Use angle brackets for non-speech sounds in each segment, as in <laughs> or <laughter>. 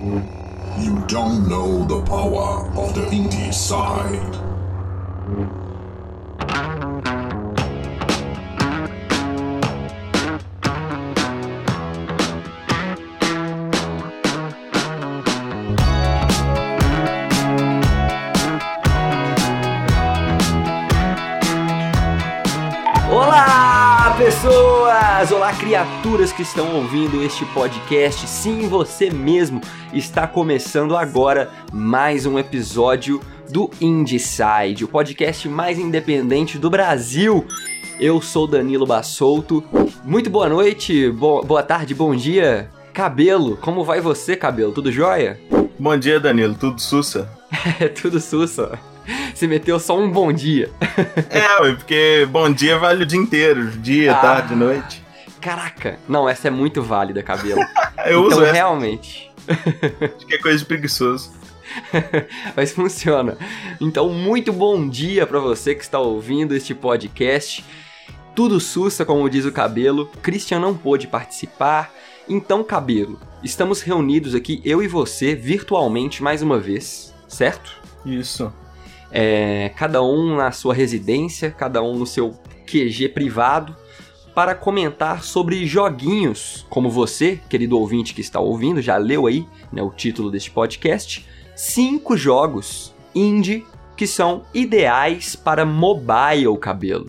You don't know the power of the indie side. Olá, criaturas que estão ouvindo este podcast. Sim, você mesmo está começando agora mais um episódio do Indieside, o podcast mais independente do Brasil. Eu sou Danilo Bassolto. Muito boa noite, bo- boa tarde, bom dia. Cabelo, como vai você, Cabelo? Tudo jóia? Bom dia, Danilo. Tudo sussa? <laughs> É tudo sussa. Você meteu só um bom dia. É, porque bom dia vale o dia inteiro. Dia, Ah. tarde, noite. Caraca, não, essa é muito válida, Cabelo. <laughs> Eu então, uso essa, realmente. acho que é coisa de preguiçoso. <laughs> Mas funciona. Então, muito bom dia pra você que está ouvindo este podcast. Tudo sussa, como diz o Cabelo. Christian não pôde participar. Então, Cabelo, estamos reunidos aqui, eu e você, virtualmente mais uma vez, certo? Isso. É, cada um na sua residência, cada um no seu QG privado, para comentar sobre joguinhos, como você, querido ouvinte que está ouvindo, já leu aí né, o título deste podcast, cinco jogos indie que são ideais para mobile, cabelo.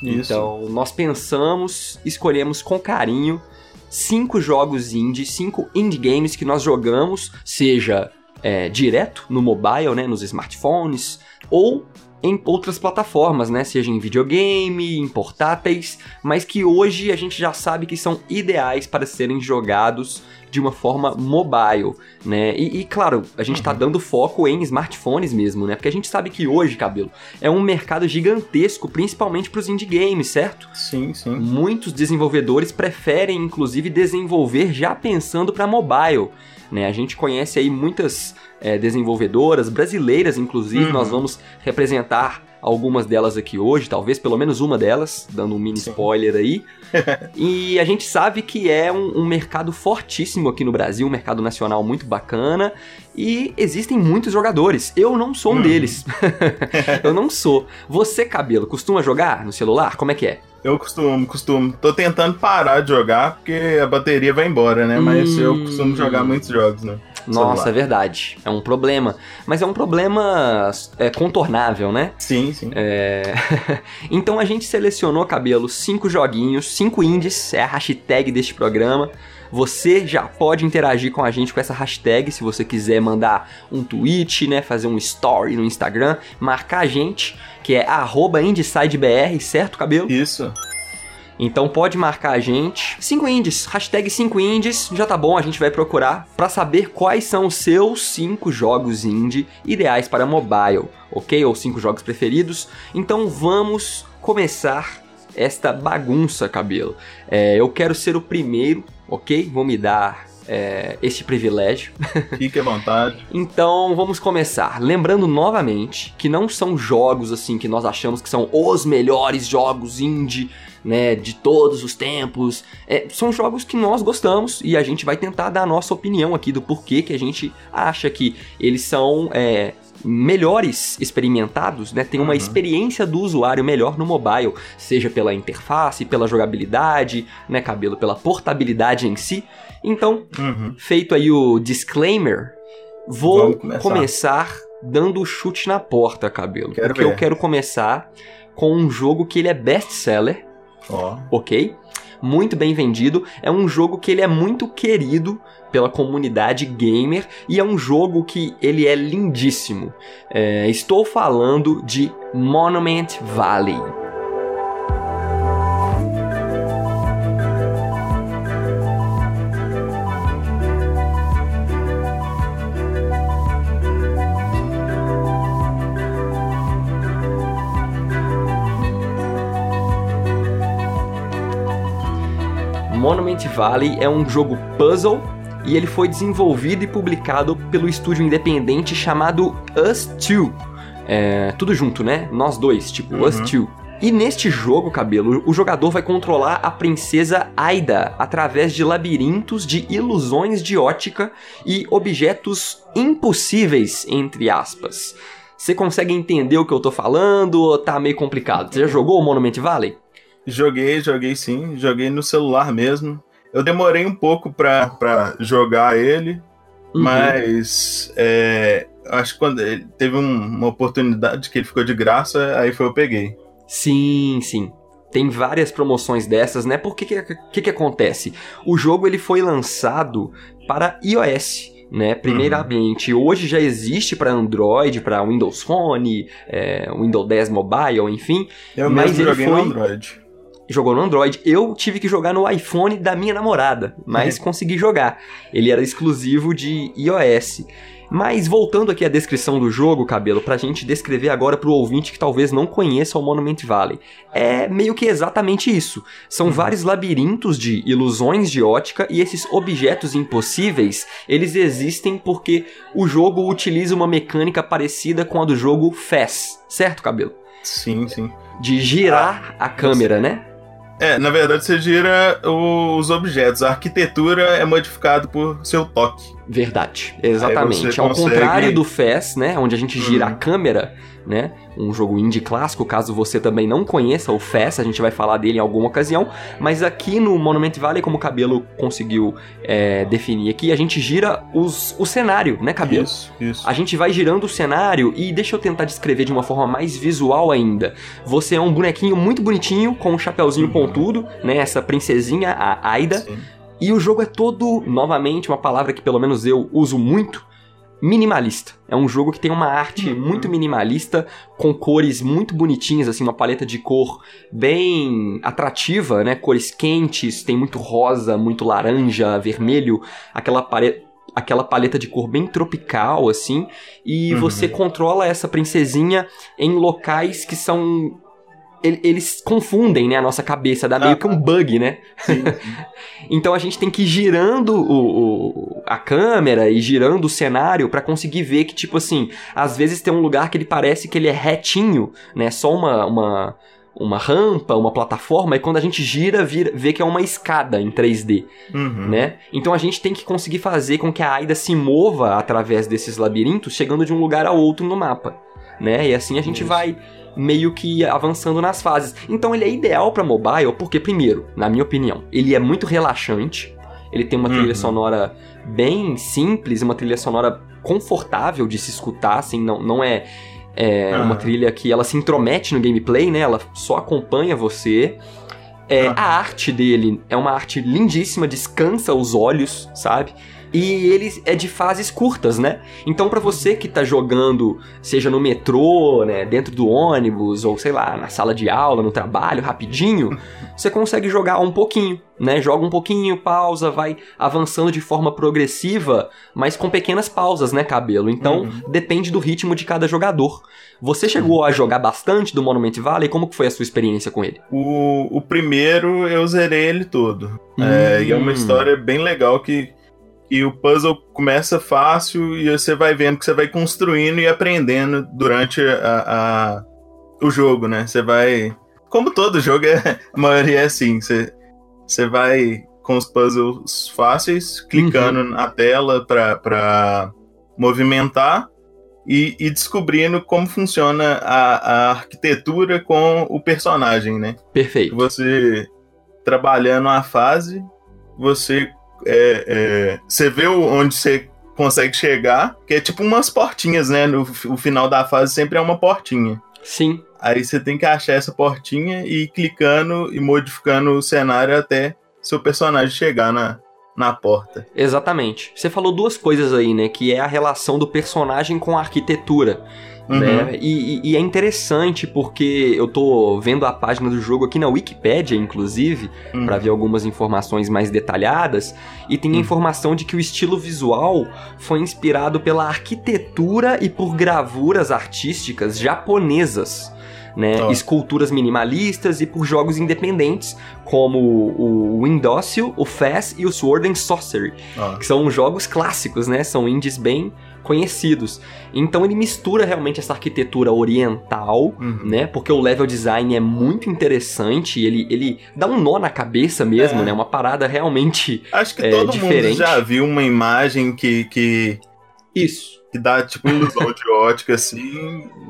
Isso. Então, nós pensamos, escolhemos com carinho cinco jogos indie, cinco indie games que nós jogamos, seja é, direto no mobile, né, nos smartphones, ou em outras plataformas, né, seja em videogame, em portáteis, mas que hoje a gente já sabe que são ideais para serem jogados de uma forma mobile, né? E, e, claro, a gente tá dando foco em smartphones mesmo, né? Porque a gente sabe que hoje, cabelo, é um mercado gigantesco, principalmente para os indie games, certo? Sim, sim. Muitos desenvolvedores preferem, inclusive, desenvolver já pensando para mobile. Né? A gente conhece aí muitas é, desenvolvedoras brasileiras, inclusive, Uhum. nós vamos representar algumas delas aqui hoje, talvez pelo menos uma delas, dando um mini Sim. spoiler aí. <laughs> e a gente sabe que é um, um mercado fortíssimo aqui no Brasil, um mercado nacional muito bacana, e existem muitos jogadores. Eu não sou um Uhum. deles. <laughs> Eu não sou. Você, cabelo, costuma jogar no celular? Como é que é? Eu costumo, costumo. Tô tentando parar de jogar porque a bateria vai embora, né? Mas Hum. eu costumo jogar muitos jogos, né? Nossa, é verdade. É um problema. Mas é um problema é, contornável, né? Sim, sim. É... <laughs> então a gente selecionou, cabelo, cinco joguinhos, cinco indies, é a hashtag deste programa. Você já pode interagir com a gente com essa hashtag se você quiser mandar um tweet, né, fazer um story no Instagram, marcar a gente, que é IndieSideBR, certo, cabelo? Isso. Então pode marcar a gente. 5 indies, hashtag 5 indies, já tá bom, a gente vai procurar pra saber quais são os seus 5 jogos indie ideais para mobile, ok? Ou 5 jogos preferidos. Então vamos começar esta bagunça, cabelo. É, eu quero ser o primeiro, ok? Vou me dar é, este privilégio. <laughs> Fique à vontade. Então vamos começar. Lembrando novamente que não são jogos assim que nós achamos que são os melhores jogos indie, né, de todos os tempos. É, são jogos que nós gostamos e a gente vai tentar dar a nossa opinião aqui do porquê que a gente acha que eles são é, melhores experimentados, né? Tem uma Uhum. experiência do usuário melhor no mobile, seja pela interface, pela jogabilidade, né, cabelo, pela portabilidade em si. Então, Uhum. feito aí o disclaimer, vou começar. começar. dando o chute na porta, cabelo. Quero porque eu ver. quero começar com um jogo que ele é best-seller, Ó. ok? Muito bem vendido. É um jogo que ele é muito querido pela comunidade gamer e é um jogo que ele é lindíssimo. É, estou falando de Monument Valley. Monument Valley é um jogo puzzle e ele foi desenvolvido e publicado pelo estúdio independente chamado Us Two. É, tudo junto, né? Nós dois, tipo Uhum. Us Two. E neste jogo, cabelo, o jogador vai controlar a princesa Aida através de labirintos de ilusões de ótica e objetos impossíveis, entre aspas. Você consegue entender o que eu tô falando ou tá meio complicado? Você já jogou o Monument Valley? Joguei, joguei sim. Joguei no celular mesmo. Eu demorei um pouco pra jogar ele, uhum. mas é, acho que quando teve um, uma oportunidade que ele ficou de graça, aí foi eu peguei. Sim, sim. Tem várias promoções dessas, né? Porque que que, que acontece? O jogo ele foi lançado para iOS, né? Primeiramente, uhum. hoje já existe para Android, para Windows Phone, é, Windows 10 Mobile, enfim. Eu mas mesmo joguei foi... no Android. Jogou no Android. Eu tive que jogar no iPhone da minha namorada, mas uhum. consegui jogar. Ele era exclusivo de iOS. Mas voltando aqui à descrição do jogo, Cabelo, pra gente descrever agora pro ouvinte que talvez não conheça o Monument Valley. É meio que exatamente isso. São uhum. vários labirintos de ilusões de ótica e esses objetos impossíveis, eles existem porque o jogo utiliza uma mecânica parecida com a do jogo Fez, certo, Cabelo? Sim, sim. De girar ah, a câmera, né? É, na verdade você gira os objetos. A arquitetura é modificada por seu toque. Verdade, exatamente. Ao consegue... contrário do FES, né, onde a gente gira uhum. a câmera, né, um jogo indie clássico, caso você também não conheça o FES, a gente vai falar dele em alguma ocasião, mas aqui no Monument Valley, como o Cabelo conseguiu é, definir aqui, a gente gira os, o cenário, né, Cabelo? Isso, isso. A gente vai girando o cenário e deixa eu tentar descrever de uma forma mais visual ainda. Você é um bonequinho muito bonitinho, com um chapéuzinho uhum. pontudo, né, essa princesinha, a Aida, Sim e o jogo é todo, novamente, uma palavra que pelo menos eu uso muito, minimalista. É um jogo que tem uma arte uhum. muito minimalista, com cores muito bonitinhas, assim, uma paleta de cor bem atrativa, né? Cores quentes, tem muito rosa, muito laranja, vermelho, aquela paleta aquela paleta de cor bem tropical, assim, e uhum. você controla essa princesinha em locais que são eles confundem, né, a nossa cabeça, dá meio ah, que um bug, né? <laughs> Então a gente tem que ir girando o, o, a câmera e girando o cenário para conseguir ver que, tipo assim, às vezes tem um lugar que ele parece que ele é retinho, né? Só uma, uma, uma rampa, uma plataforma, e quando a gente gira, vira, vê que é uma escada em 3D, uhum. né? Então a gente tem que conseguir fazer com que a Aida se mova através desses labirintos, chegando de um lugar a outro no mapa, né? E assim a gente Isso. vai meio que avançando nas fases. Então ele é ideal para mobile porque, primeiro, na minha opinião, ele é muito relaxante. Ele tem uma uhum. trilha sonora bem simples, uma trilha sonora confortável de se escutar, assim, não, não é, é uhum. uma trilha que ela se intromete no gameplay, né? Ela só acompanha você. É, uhum. A arte dele é uma arte lindíssima, descansa os olhos, sabe? E ele é de fases curtas, né? Então para você que tá jogando, seja no metrô, né, dentro do ônibus ou sei lá, na sala de aula, no trabalho, rapidinho, <laughs> você consegue jogar um pouquinho, né? Joga um pouquinho, pausa, vai avançando de forma progressiva, mas com pequenas pausas, né, cabelo? Então uhum. depende do ritmo de cada jogador. Você chegou a jogar bastante do Monument Valley? Como que foi a sua experiência com ele? O, o primeiro eu zerei ele todo. Hum. É, e é uma história bem legal que e o puzzle começa fácil e você vai vendo que você vai construindo e aprendendo durante a, a o jogo, né? Você vai. Como todo jogo, <laughs> é, a maioria é assim. Você, você vai com os puzzles fáceis, clicando uhum. na tela para movimentar e, e, descobrindo como funciona a, a, arquitetura com o personagem, né? Perfeito. Você trabalhando a fase, você é, é, você vê onde você consegue chegar, que é tipo umas portinhas, né? No o final da fase sempre é uma portinha. Sim. Aí você tem que achar essa portinha e ir clicando e modificando o cenário até seu personagem chegar na, na porta. Exatamente. Você falou duas coisas aí, né? Que é a relação do personagem com a arquitetura. Uhum. Né? E, e, é interessante porque eu tô vendo a página do jogo aqui na Wikipedia, inclusive, uhum. para ver algumas informações mais detalhadas, e tem a uhum. informação de que o estilo visual foi inspirado pela arquitetura e por gravuras artísticas japonesas. né? Ó. Esculturas minimalistas e por jogos independentes, como o Windócil, o Fast e o Sword and Sorcery, Ó. que são jogos clássicos, né? São indies bem conhecidos. Então ele mistura realmente essa arquitetura oriental, Uhum. né? Porque o level design é muito interessante, ele, ele dá um nó na cabeça mesmo, É. né? Uma parada realmente Acho que É, todo diferente. mundo já viu uma imagem que, que, isso. que dá tipo ilusão de ótica assim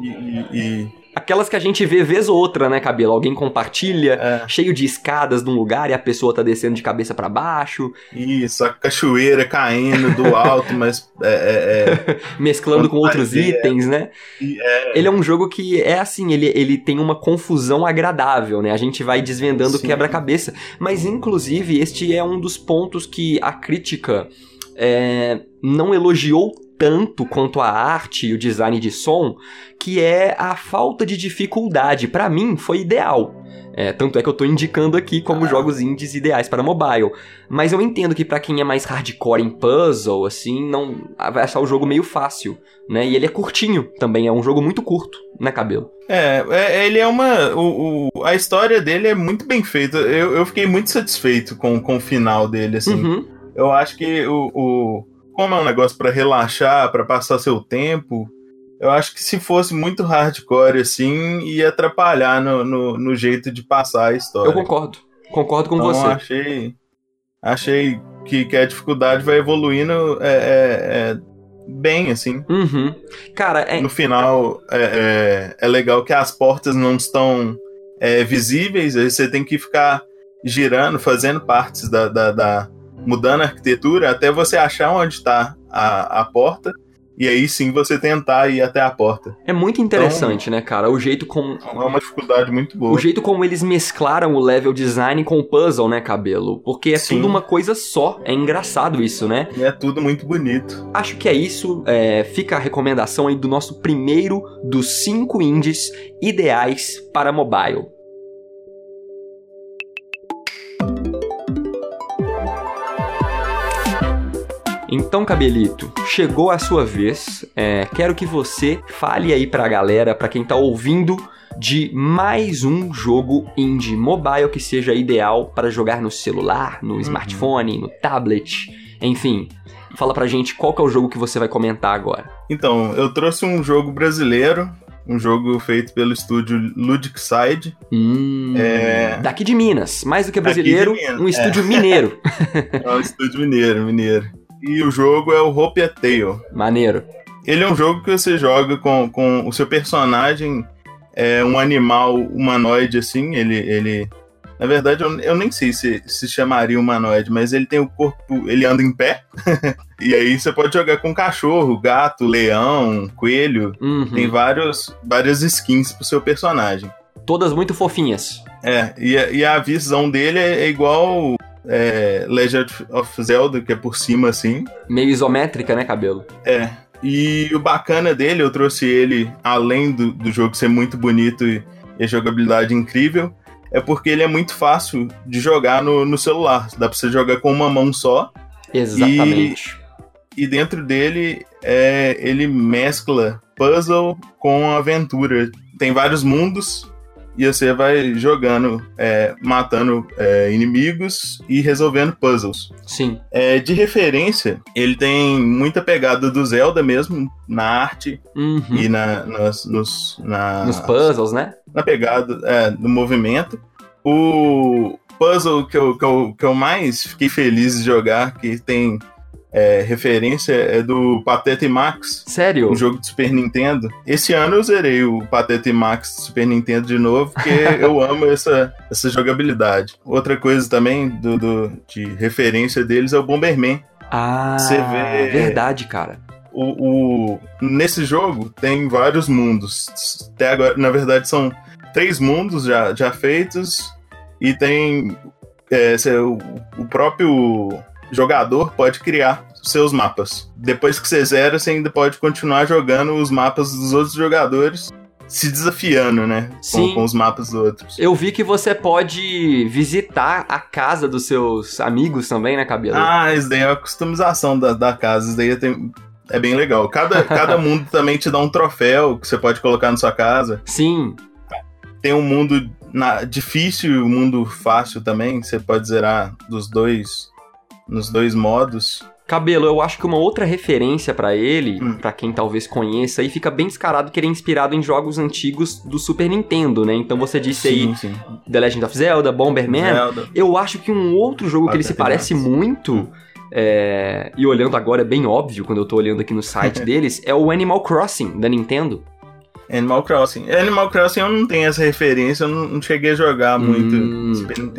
e. e- e- Aquelas que a gente vê vez ou outra, né, cabelo? Alguém compartilha, é, cheio de escadas num lugar e a pessoa tá descendo de cabeça pra baixo, isso, a cachoeira caindo do alto, mas é, é, é, <laughs> mesclando com outros itens, né? é- Ele é um jogo que é assim, ele, ele tem uma confusão agradável, né? A gente vai desvendando o quebra-cabeça. Mas, inclusive, este é um dos pontos que a crítica é, não elogiou tanto quanto a arte e o design de som, que é a falta de dificuldade. Pra mim, foi ideal. É, tanto é que eu tô indicando aqui como Ah. jogos indies ideais para mobile. Mas eu entendo que pra quem é mais hardcore em puzzle, assim, não vai achar o jogo meio fácil, né? E ele é curtinho também, é um jogo muito curto, né, cabelo? É, é, ele é uma. O, o- a história dele é muito bem feita. Eu, eu fiquei muito satisfeito com, com o final dele, assim. Uhum. Eu acho que o, o- como é um negócio pra relaxar, pra passar seu tempo, eu acho que se fosse muito hardcore assim, ia atrapalhar no, no, no jeito de passar a história. Eu concordo. Concordo com então você. achei achei que, que a dificuldade vai evoluindo é, é- é bem assim. Uhum. Cara, é, No final é, é, é legal que as portas não estão é, visíveis, aí você tem que ficar girando, fazendo partes da, da, da- mudando a arquitetura até você achar onde está a, a porta e aí sim você tentar ir até a porta. é muito interessante, né, cara? O jeito como. É uma dificuldade muito boa. O jeito como eles mesclaram o level design com o puzzle, né, cabelo? Porque é Sim. tudo uma coisa só. É engraçado isso, né? E é tudo muito bonito. Acho que é isso. É, fica a recomendação aí do nosso primeiro dos cinco indies ideais para mobile. Então, Cabelito, chegou a sua vez. É, quero que você fale aí pra galera, pra quem tá ouvindo, de mais um jogo indie mobile que seja ideal para jogar no celular, no smartphone, no tablet, enfim. Fala pra gente qual que é o jogo que você vai comentar agora. Então, eu trouxe um jogo brasileiro, um jogo feito pelo estúdio Ludic Side. Hum, É. Daqui de Minas, mais do que brasileiro, Minas, um é. estúdio mineiro. <laughs> É um estúdio mineiro, mineiro. E o jogo é o Hope a Tale. Maneiro. Ele é um jogo que você joga com, com o seu personagem, é um animal humanoide, assim. Ele. ele na verdade, eu, eu nem sei se se chamaria humanoide, mas ele tem o corpo. Ele anda em pé. <laughs> e aí você pode jogar com cachorro, gato, leão, coelho. Uhum. Tem vários, várias skins pro seu personagem. Todas muito fofinhas. É, e, a- e a visão dele é, é igual é, Legend of Zelda, que é por cima assim. Meio isométrica, né, cabelo? É. E o bacana dele, eu trouxe ele, além do, do jogo ser muito bonito e, e jogabilidade incrível, é porque ele é muito fácil de jogar no, no celular. Dá pra você jogar com uma mão só. Exatamente. E dentro dele, é, ele mescla puzzle com aventura. Tem vários mundos e você vai jogando, é, matando é, inimigos e resolvendo puzzles. Sim. É, de referência, ele tem muita pegada do Zelda mesmo, na arte Uhum. e na, nas, nos, na, Nos puzzles, né? na pegada é, do movimento. O puzzle que eu, que, eu, que eu mais fiquei feliz de jogar, que tem é, referência, é do Pateta e Max, Sério? um jogo de Super Nintendo. Esse ano eu zerei o Pateta e Max do Super Nintendo de novo, porque <laughs> eu amo essa, essa jogabilidade. Outra coisa também do, do- de referência deles é o Bomberman. Ah, Você vê- verdade, cara. o, o- nesse jogo tem vários mundos. Até agora, na verdade, são três mundos já, já feitos e tem é, o, o próprio jogador pode criar seus mapas. Depois que você zera, você ainda pode continuar jogando os mapas dos outros jogadores, se desafiando, né? Com, Sim. com os mapas dos outros. Eu vi que você pode visitar a casa dos seus amigos também, né, cabelo? Ah, isso daí é a customização da, da casa. Isso daí tem- é bem legal. Cada, <laughs> cada mundo também te dá um troféu que você pode colocar na sua casa. Sim. tem um mundo na, difícil e um mundo fácil também. Você pode zerar dos dois nos dois modos. Cabelo, eu acho que uma outra referência para ele, Hum. pra quem talvez conheça, aí fica bem descarado que ele é inspirado em jogos antigos do Super Nintendo, né? Então você disse aí sim, sim. The Legend of Zelda, Bomberman. Zelda. Eu acho que um outro jogo que ele se parece muito, é, e olhando agora é bem óbvio quando eu tô olhando aqui no site <laughs> deles, é o Animal Crossing da Nintendo. Animal Crossing. Animal Crossing eu não tenho essa referência, eu não, não cheguei a jogar muito Hum.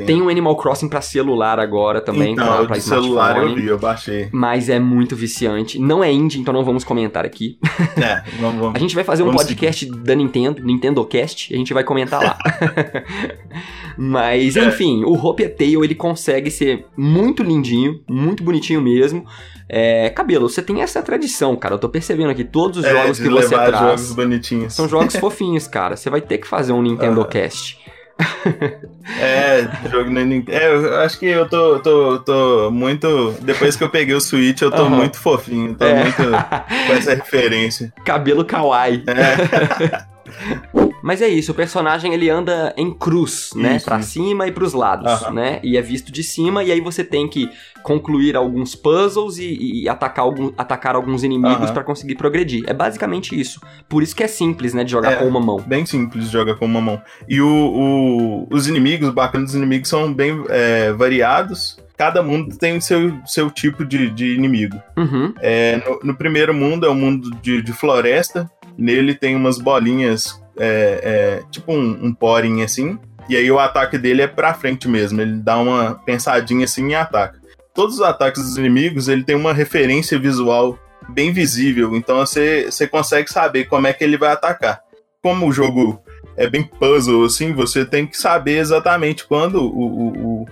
Tem um Animal Crossing pra celular agora também, então, pra, pra de celular eu vi, eu baixei. Mas é muito viciante. Não é indie, então não vamos comentar aqui. é, vamos, vamos. <laughs> A gente vai fazer um podcast da Nintendo, Nintendo Cast, e a gente vai comentar lá. <laughs> Mas, enfim, o Hope Tail, ele consegue ser muito lindinho, muito bonitinho mesmo. É, Cabelo, você tem essa tradição, cara. Eu tô percebendo aqui, todos os É, jogos que você traz jogos bonitinhos. São jogos fofinhos, cara. Você vai ter que fazer um Nintendo Ah. Cast. <laughs> É, jogo no Nintendo. É, eu acho que eu tô, tô, tô muito. Depois que eu peguei o Switch, eu tô Aham. muito fofinho. Tô É. muito com essa referência. <laughs> Cabelo kawaii. É, <laughs> Mas é isso, o personagem ele anda em cruz, né? Isso, Pra cima e pros lados, Aham. né? E é visto de cima, e aí você tem que concluir alguns puzzles e, e atacar, algum, atacar alguns inimigos Aham. pra conseguir progredir. É basicamente isso. Por isso que é simples, né? De jogar É. com uma mão. bem simples de jogar com uma mão. E o, o- os inimigos, o bacana dos inimigos são bem é, variados. Cada mundo tem o seu, seu tipo de, de inimigo. Uhum. É, no, no primeiro mundo é um mundo de, de floresta. Nele tem umas bolinhas, é, é, tipo um, um poring assim. E aí o ataque dele é pra frente mesmo. Ele dá uma pensadinha assim e ataca. Todos os ataques dos inimigos, ele tem uma referência visual bem visível. Então você, você consegue saber como é que ele vai atacar. Como o jogo é bem puzzle, assim, você tem que saber exatamente quando o, o, o-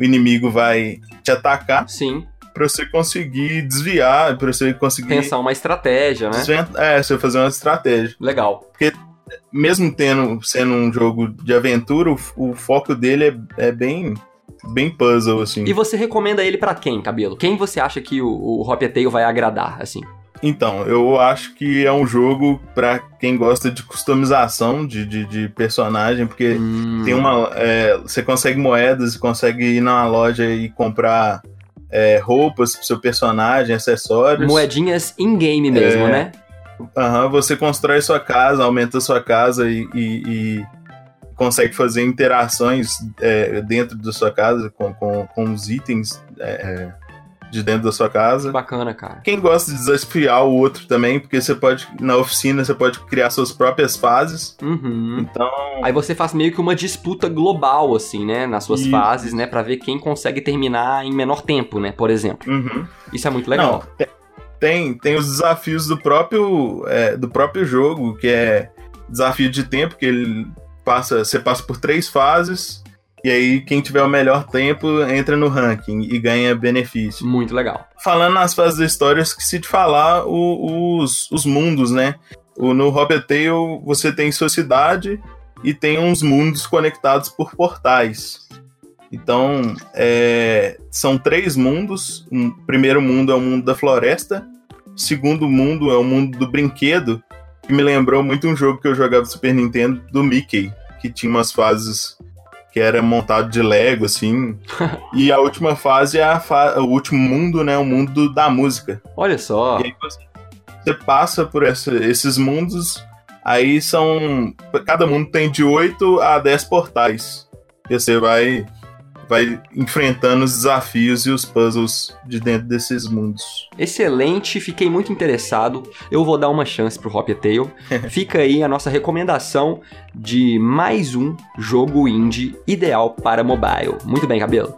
inimigo vai te atacar Sim, pra você conseguir desviar, pra você conseguir pensar uma estratégia, né? Desven- É, você fazer uma estratégia. Legal. Mesmo tendo sendo um jogo de aventura, o, o foco dele é, é bem bem puzzle assim. E você recomenda ele pra quem, Cabelo? Quem você acha que o, o Tail vai agradar, assim? Então, eu acho que é um jogo pra quem gosta de customização de, de, de personagem, porque Hum, tem uma é, você consegue moedas, consegue ir na loja e comprar é, roupas pro seu personagem, acessórios. Moedinhas in-game mesmo, É. né? Aham, você constrói sua casa, aumenta sua casa e, e- e consegue fazer interações é, dentro da sua casa com, com, com os itens é, é, de dentro da sua casa. Bacana, cara. Quem gosta de desafiar o outro também, porque você pode, na oficina, você pode criar suas próprias fases. Uhum. Então, Aí você faz meio que uma disputa global, assim, né? Nas suas Isso. fases, né? Pra ver quem consegue terminar em menor tempo, né? Por exemplo. uhum. Isso é muito legal. Não, te- tem, tem os desafios do próprio, é, do próprio jogo, que é desafio de tempo, que ele passa, você passa por três fases, e aí quem tiver o melhor tempo entra no ranking e ganha benefício. Muito legal. Falando nas fases da história, eu esqueci de falar o- os, os mundos, né? O, no Hobbit Tale você tem sua cidade e tem uns mundos conectados por portais. Então, é, são três mundos. O primeiro mundo é o mundo da floresta. Segundo mundo é o mundo do brinquedo, que me lembrou muito um jogo que eu jogava no Super Nintendo, do Mickey, que tinha umas fases que era montado de Lego, assim. <laughs> e a última fase é fa- o último mundo, né? O mundo do- da música. Olha só. E aí você, você passa por essa- esses mundos, aí são. Cada mundo tem de 8 a 10 portais. E você vai, vai enfrentando os desafios e os puzzles de dentro desses mundos. Excelente, fiquei muito interessado. Eu vou dar uma chance pro Hop Tail. <laughs> Fica aí a nossa recomendação de mais um jogo indie ideal para mobile. Muito bem, cabelo.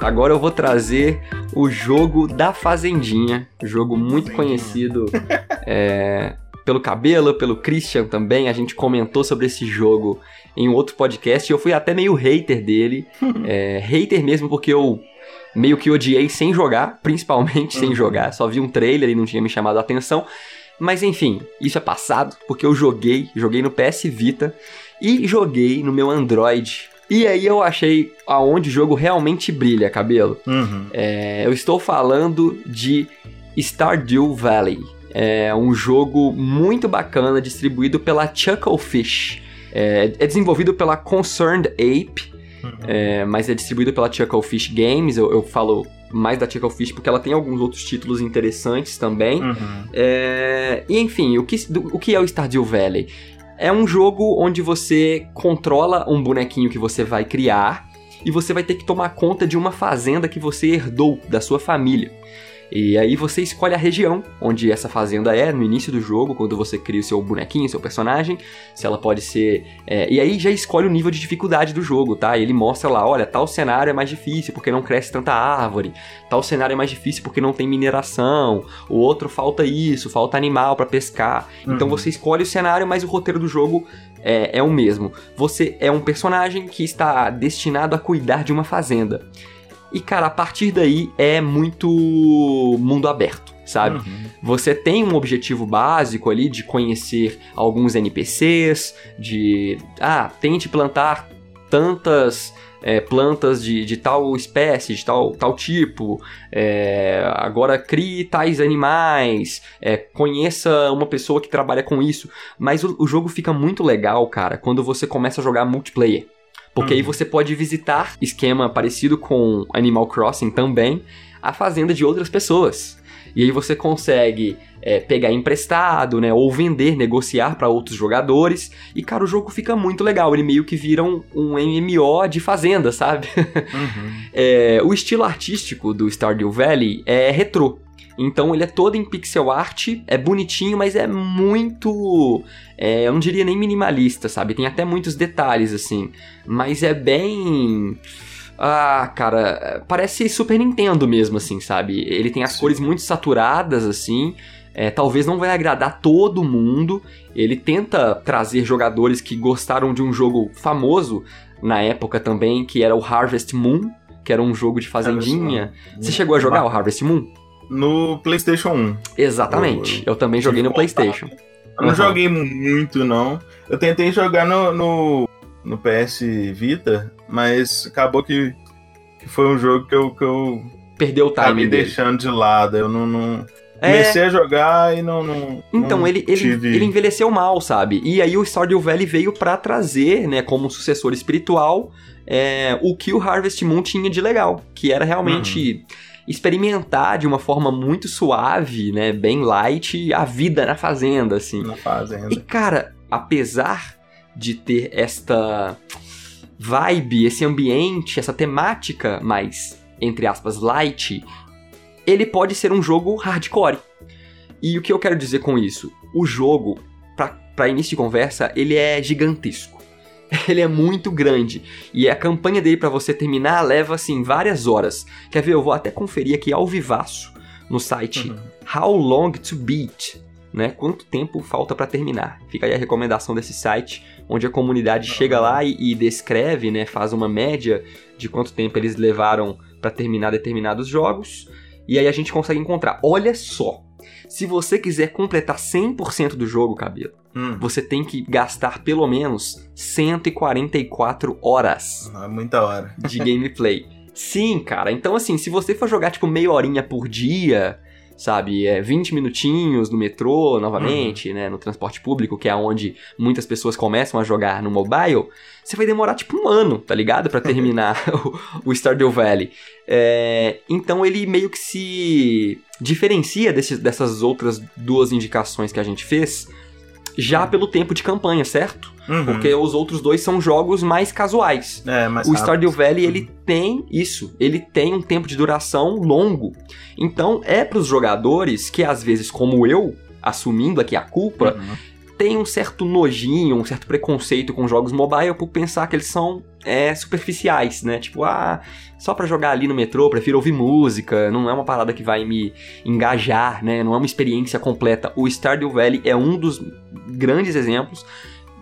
Agora eu vou trazer o jogo da Fazendinha, jogo muito conhecido <laughs> é, pelo Cabelo, pelo Christian também. A gente comentou sobre esse jogo em outro podcast e eu fui até meio hater dele. <laughs> É, hater mesmo porque eu meio que odiei sem jogar, principalmente sem Uhum. jogar. Só vi um trailer e não tinha me chamado a atenção. Mas enfim, isso é passado porque eu joguei, joguei no PS Vita e joguei no meu Android. E aí eu achei aonde o jogo realmente brilha, cabelo. Uhum. É, eu estou falando de Stardew Valley. É um jogo muito bacana, distribuído pela Chucklefish. É, é desenvolvido pela Concerned Ape, uhum. é, mas é distribuído pela Chucklefish Games. Eu, eu, falo mais da Chucklefish porque ela tem alguns outros títulos interessantes também. Uhum. É, e enfim, o que, do, o que é o Stardew Valley? É um jogo onde você controla um bonequinho que você vai criar e você vai ter que tomar conta de uma fazenda que você herdou da sua família. E aí você escolhe a região onde essa fazenda é no início do jogo, quando você cria o seu bonequinho, seu personagem. Se ela pode ser. É, e aí já escolhe o nível de dificuldade do jogo, tá? ele mostra lá: olha, tal cenário é mais difícil porque não cresce tanta árvore, tal cenário é mais difícil porque não tem mineração, o outro falta isso, falta animal para pescar. Então uhum. Então você escolhe o cenário, mas o roteiro do jogo é, é o mesmo. Você é um personagem que está destinado a cuidar de uma fazenda. E, cara, a partir daí é muito mundo aberto, sabe? Uhum. Você tem um objetivo básico ali de conhecer alguns NPCs, de. Ah, tente plantar tantas. É, plantas de, de tal espécie, de tal, tal tipo, é, agora crie tais animais, é, conheça uma pessoa que trabalha com isso. Mas o, o jogo fica muito legal, cara, quando você começa a jogar multiplayer. Porque aí uhum. você pode visitar, esquema parecido com Animal Crossing também, a fazenda de outras pessoas. E aí você consegue é, pegar emprestado, né? Ou vender, negociar para outros jogadores. E, cara, o jogo fica muito legal. Ele meio que vira um, um MMO de fazenda, sabe? <laughs> Uhum. é, o estilo artístico do Stardew Valley é retrô. Então ele é todo em pixel art, é bonitinho, mas é muito. É, eu não diria nem minimalista, sabe? Tem até muitos detalhes, assim. Mas é bem. Ah, cara, parece Super Nintendo mesmo, assim, sabe? Ele tem as Sim. cores muito saturadas, assim. É, talvez não vai agradar todo mundo. Ele tenta trazer jogadores que gostaram de um jogo famoso na época também, que era o Harvest Moon, que era um jogo de fazendinha. Você chegou a jogar o Harvest Moon? No PlayStation 1. Exatamente. Eu, eu também joguei no PlayStation. Eu não uhum. joguei muito, não. Eu tentei jogar no, no, no, PS Vita, mas acabou que, que foi um jogo que eu. Que eu Perdeu o time. me deixando de lado. Eu não. não... É... Comecei a jogar e não. não então, não ele, ele, tive... ele envelheceu mal, sabe? E aí o Stardew Valley veio para trazer, né, como sucessor espiritual, é, o que o Harvest Moon tinha de legal. Que era realmente. Uhum experimentar de uma forma muito suave, né, bem light, a vida na fazenda, assim. Na fazenda. E cara, apesar de ter esta vibe, esse ambiente, essa temática mais, entre aspas, light, ele pode ser um jogo hardcore. E o que eu quero dizer com isso? O jogo, para início de conversa, ele é gigantesco. <laughs> ele é muito grande. E a campanha dele para você terminar leva assim várias horas. Quer ver? Eu vou até conferir aqui ao vivaço no site uhum. How Long to Beat, né? Quanto tempo falta para terminar? Fica aí a recomendação desse site, onde a comunidade uhum. chega lá e, e, descreve, né? Faz uma média de quanto tempo eles levaram para terminar determinados jogos. E aí a gente consegue encontrar. Olha só, se você quiser completar 100% do jogo, cabelo, hum. você tem que gastar pelo menos 144 horas. Ah, muita hora. <laughs> de gameplay. Sim, cara. Então, assim, se você for jogar, tipo, meia horinha por dia, sabe? É 20 minutinhos no metrô, novamente, uhum. né? No transporte público, que é onde muitas pessoas começam a jogar no mobile, você vai demorar tipo um ano, tá ligado? para terminar <laughs> o, o Stardew Valley. É, então ele meio que se diferencia desse, dessas outras duas indicações que a gente fez já pelo tempo de campanha, certo? Uhum. Porque os outros dois são jogos mais casuais. É, mais o Stardew Valley, ele uhum. tem isso. Ele tem um tempo de duração longo. Então, é para os jogadores que, às vezes, como eu, assumindo aqui a culpa, uhum. tem um certo nojinho, um certo preconceito com jogos mobile por pensar que eles são é, superficiais, né? Tipo, ah, só para jogar ali no metrô, prefiro ouvir música, não é uma parada que vai me engajar, né? Não é uma experiência completa. O Stardew Valley é um dos grandes exemplos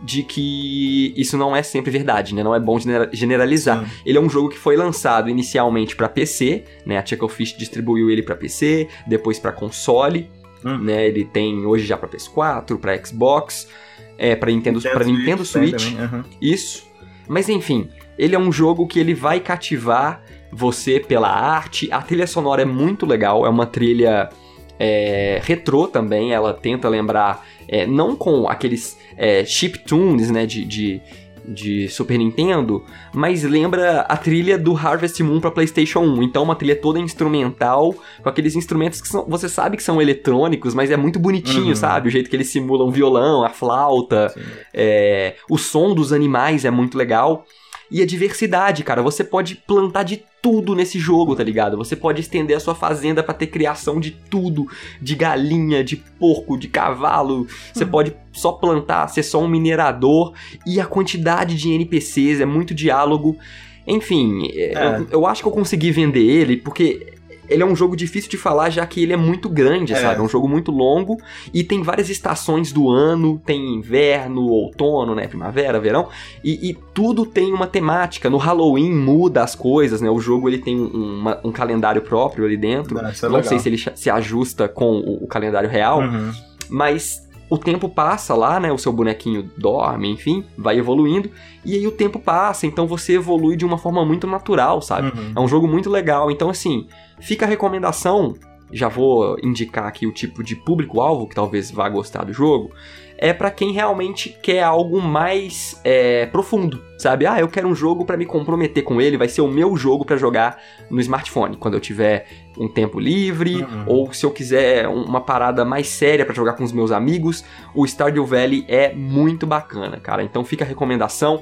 de que isso não é sempre verdade, né? Não é bom generalizar. Sim. Ele é um jogo que foi lançado inicialmente para PC, né? A Chucklefish distribuiu ele para PC, depois para console, hum. né? Ele tem hoje já para PS4, para Xbox, é para Nintendo, para Nintendo Switch. Uhum. Isso. Mas enfim, ele é um jogo que ele vai cativar você pela arte. A trilha sonora é muito legal, é uma trilha é, retrô também, ela tenta lembrar, é, não com aqueles é, chiptunes, né, de, de, de Super Nintendo, mas lembra a trilha do Harvest Moon para PlayStation 1. Então, uma trilha toda instrumental, com aqueles instrumentos que são, você sabe que são eletrônicos, mas é muito bonitinho, Uhum. sabe? O jeito que eles simulam o violão, a flauta, é, o som dos animais é muito legal. E a diversidade, cara. Você pode plantar de tudo nesse jogo, tá ligado? Você pode estender a sua fazenda pra ter criação de tudo, de galinha, de porco, de cavalo. Você pode só plantar, ser só um minerador. E a quantidade de NPCs é muito diálogo. Enfim, é, É. Eu, eu acho que eu consegui vender ele porque ele é um jogo difícil de falar, já que ele é muito grande, É. sabe? É um jogo muito longo e tem várias estações do ano, tem inverno, outono, né, primavera, verão, e, e tudo tem uma temática. No Halloween muda as coisas, né? O jogo ele tem um, uma- um calendário próprio ali dentro. É Não legal. sei se ele se ajusta com o, o calendário real, Uhum. mas o tempo passa lá, né? O seu bonequinho dorme, enfim, vai evoluindo, e aí o tempo passa, então você evolui de uma forma muito natural, sabe? Uhum. É um jogo muito legal. Então, assim, fica a recomendação. Já vou indicar aqui o tipo de público-alvo que talvez vá gostar do jogo. É pra quem realmente quer algo mais é, profundo, sabe? Ah, eu quero um jogo pra me comprometer com ele, vai ser o meu jogo pra jogar no smartphone, quando eu tiver um tempo livre, Uhum. ou se eu quiser um- uma parada mais séria pra jogar com os meus amigos, o Stardew Valley é muito bacana, cara. Então fica a recomendação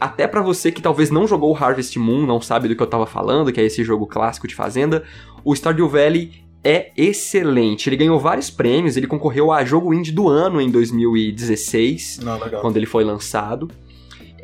até pra você que talvez não jogou o Harvest Moon, não sabe do que eu tava falando, que é esse jogo clássico de fazenda, o Stardew Valley é excelente. Ele ganhou vários prêmios, ele concorreu a jogo indie do ano em 2016, Não, quando ele foi lançado.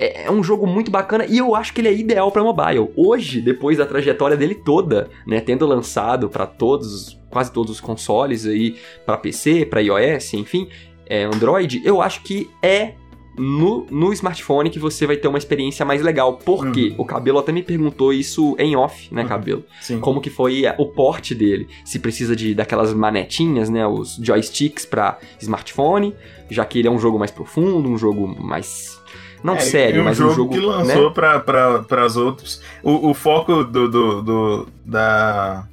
É é um jogo muito bacana e eu acho que ele é ideal pra mobile. Hoje, depois da trajetória dele toda, né, tendo lançado pra todos, quase todos os consoles aí, pra PC, pra iOS, enfim, é, Android, eu acho que é no, no smartphone que você vai ter uma experiência mais legal. Porque Uhum. o Cabelo até me perguntou isso em off, né, Uhum. Cabelo? Sim. Como que foi o porte dele. Se precisa de daquelas manetinhas, né, os joysticks pra smartphone, já que ele é um jogo mais profundo, um jogo mais não É, sério, um mas jogo um jogo que né? lançou pra, pra, pras outros. O, o foco do, do, do- da,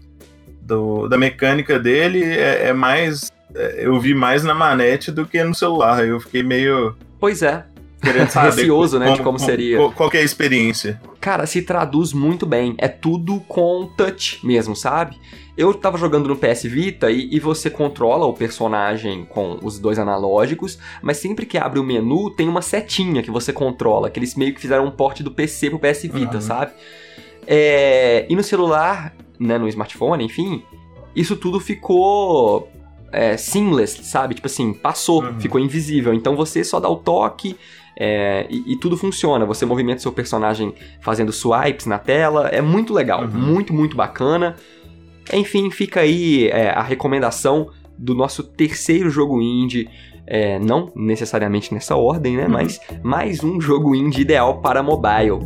do- da mecânica dele é, é mais. é, Eu vi mais na manete do que no celular. Eu fiquei meio Pois é. Querendo <laughs> saber. Receoso, né, de como seria. Qual, qual que é a experiência? Cara, se traduz muito bem. É tudo com touch mesmo, sabe? Eu tava jogando no PS Vita e, e você controla o personagem com os dois analógicos, mas sempre que abre o menu tem uma setinha que você controla, que eles meio que fizeram um porte do PC pro PS Vita, Uhum. sabe? É, e no celular, né, no smartphone, enfim, isso tudo ficou é, seamless, sabe? Tipo assim, passou, Uhum. ficou invisível. Então você só dá o toque é, e, e tudo funciona. Você movimenta seu personagem fazendo swipes na tela. É muito legal, Uhum. muito, muito bacana. Enfim, fica aí é, a recomendação do nosso terceiro jogo indie. é, não necessariamente nessa ordem, né? Uhum. Mas mais um jogo indie ideal para mobile.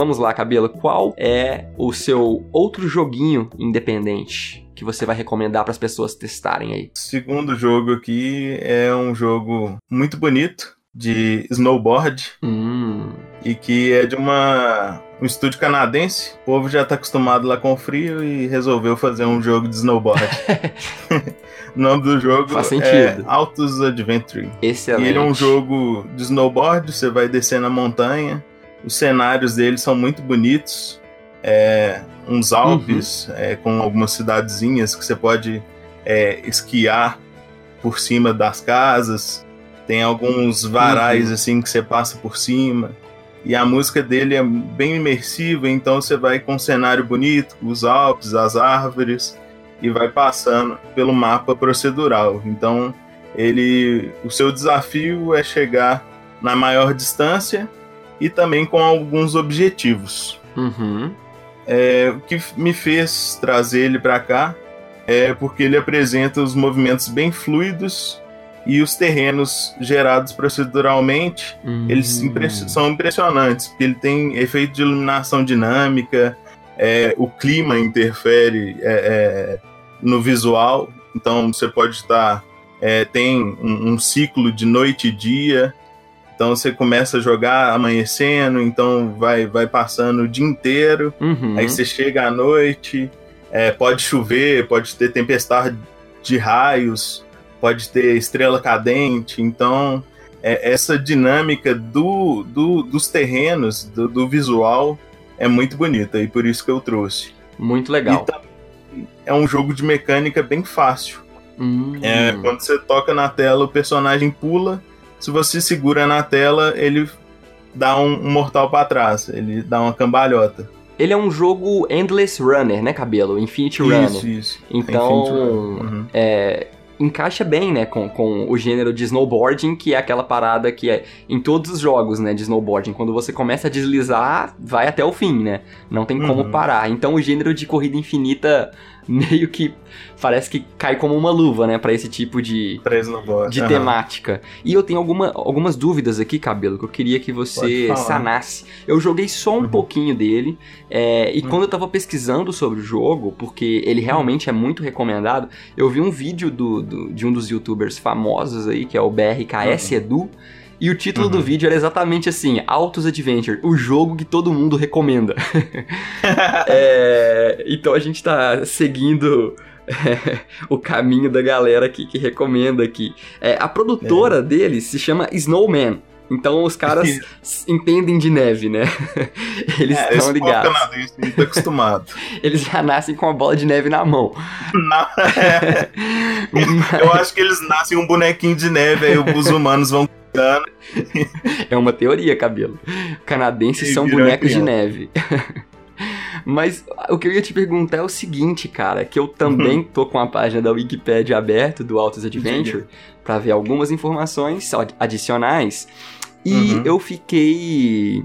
Vamos lá, Cabelo. Qual é o seu outro joguinho independente que você vai recomendar para as pessoas testarem aí? O segundo jogo aqui é um jogo muito bonito de snowboard Hum, e que é de uma um estúdio canadense. O povo já tá acostumado lá com o frio e resolveu fazer um jogo de snowboard. <laughs> <laughs> o nome do jogo é. Autos Adventure. excelente. E ele é um jogo de snowboard, você vai descer na montanha. Os cenários dele são muito bonitos. É, uns Alpes Uhum. é, com algumas cidadezinhas que você pode é, esquiar por cima das casas. Tem alguns varais Uhum. assim que você passa por cima. E a música dele é bem imersiva, então você vai com um cenário bonito, os Alpes, as árvores, e vai passando pelo mapa procedural. Então, ele, o seu desafio é chegar na maior distância e também com alguns objetivos. Uhum. É, o que me fez trazer ele para cá é porque ele apresenta os movimentos bem fluidos e os terrenos gerados proceduralmente eles Hum. impress- são impressionantes, porque ele tem efeito de iluminação dinâmica, é, o clima interfere é, é, no visual, então você pode estar é, tem um, um, ciclo de noite e dia. Então você começa a jogar amanhecendo, então vai, vai passando o dia inteiro. Uhum. Aí você chega à noite, é, pode chover, pode ter tempestade de raios, pode ter estrela cadente. Então é, essa dinâmica do, do dos terrenos, do, do, visual, é muito bonita e por isso que eu trouxe. Muito legal. é um jogo de mecânica bem fácil. Hum. É, quando você toca na tela, o personagem pula. Se você segura na tela, ele dá um, um mortal para trás. Ele dá uma cambalhota. Ele é um jogo Endless Runner, né, Cabelo? Infinity Runner. Isso, isso. Então, uhum. é, encaixa bem, né, com, com o gênero de snowboarding, que é aquela parada que é em todos os jogos, né, de snowboarding. Quando você começa a deslizar, vai até o fim, né? Não tem como uhum. parar. Então o gênero de corrida infinita meio que parece que cai como uma luva, né, para esse tipo de de uhum. temática. E eu tenho alguma, algumas dúvidas aqui, cabelo, que eu queria que você sanasse. Eu joguei só um uhum. pouquinho dele é, e uhum. quando eu tava pesquisando sobre o jogo, porque ele realmente é muito recomendado, eu vi um vídeo do, do de um dos YouTubers famosos aí, que é o BRKS uhum. Edu. E o título uhum. do vídeo era exatamente assim: Autos Adventure, o jogo que todo mundo recomenda. <laughs> é, então a gente tá seguindo é, o caminho da galera aqui que recomenda aqui. É, a produtora é. deles se chama Snowman. Então os caras <laughs> entendem de neve, né? <laughs> Eles é, estão ligados. Canadense, muito acostumado. <laughs> eles já nascem com a bola de neve na mão. Na... É. Eu acho que eles nascem um bonequinho de neve, aí os humanos vão é uma teoria, cabelo. Canadenses são bonecos de neve. Mas o que eu ia te perguntar é o seguinte, cara, que eu também uhum. tô com a página da Wikipedia aberta do Autos Adventure para ver algumas informações adicionais e uhum. eu fiquei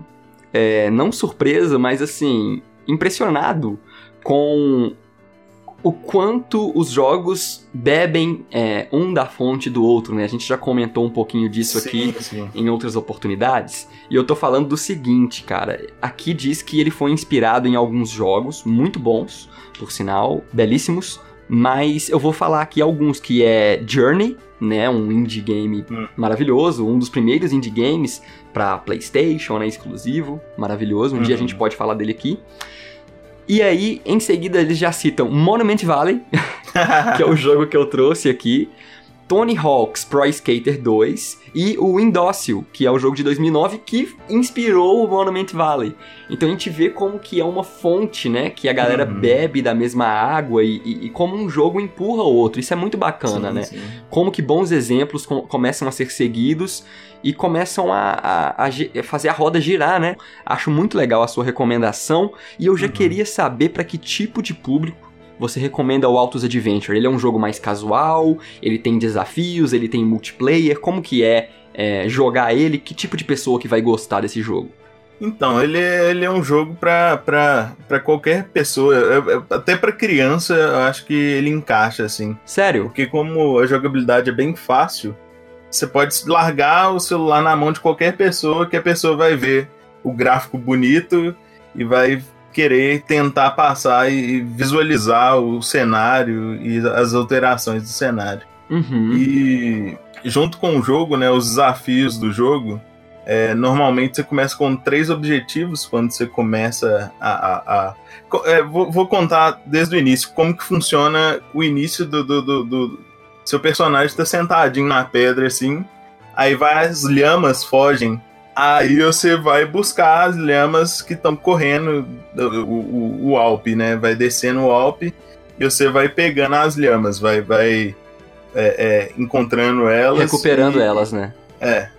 é, não surpreso, mas assim impressionado com o quanto os jogos bebem é, um da fonte do outro, né? A gente já comentou um pouquinho disso sim, aqui sim. em outras oportunidades. E eu tô falando do seguinte, cara. Aqui diz que ele foi inspirado em alguns jogos muito bons, por sinal, belíssimos. Mas eu vou falar aqui alguns que é Journey, né, um indie game hum. maravilhoso, um dos primeiros indie games para PlayStation, né, exclusivo, maravilhoso. Um uhum. dia a uhum. gente pode falar dele aqui. E aí, em seguida, eles já citam Monument Valley, <laughs> que é o jogo que eu trouxe aqui. Tony Hawk's Pro Skater 2 e o Indócil, que é o jogo de 2009 que inspirou o Monument Valley. Então a gente vê como que é uma fonte, né, que a galera uhum. bebe da mesma água e, e, e, como um jogo empurra o outro. Isso é muito bacana, sim, né? Sim. Como que bons exemplos com, começam a ser seguidos e começam a, a, a, fazer a roda girar, né? Acho muito legal a sua recomendação e eu já uhum. queria saber para que tipo de público você recomenda o Autos Adventure? Ele é um jogo mais casual, ele tem desafios, ele tem multiplayer, como que é, é jogar ele? Que tipo de pessoa que vai gostar desse jogo? Então, ele é, ele é um jogo para qualquer pessoa, até para criança, eu acho que ele encaixa assim. Sério? Porque como a jogabilidade é bem fácil, você pode largar o celular na mão de qualquer pessoa que a pessoa vai ver o gráfico bonito e vai querer tentar passar e visualizar o cenário e as alterações do cenário. Uhum. E junto com o jogo, né, os desafios do jogo, é, normalmente você começa com três objetivos quando você começa a. a, a é, vou, vou, contar desde o início como que funciona o início do, do, do, do seu personagem está sentadinho na pedra assim, aí vai as lhamas fogem Aí você vai buscar as lhamas que estão correndo o, o, o Alpe, né? Vai descendo o Alpe e você vai pegando as lhamas, vai, vai é, é, encontrando elas. Recuperando e, elas, né? É.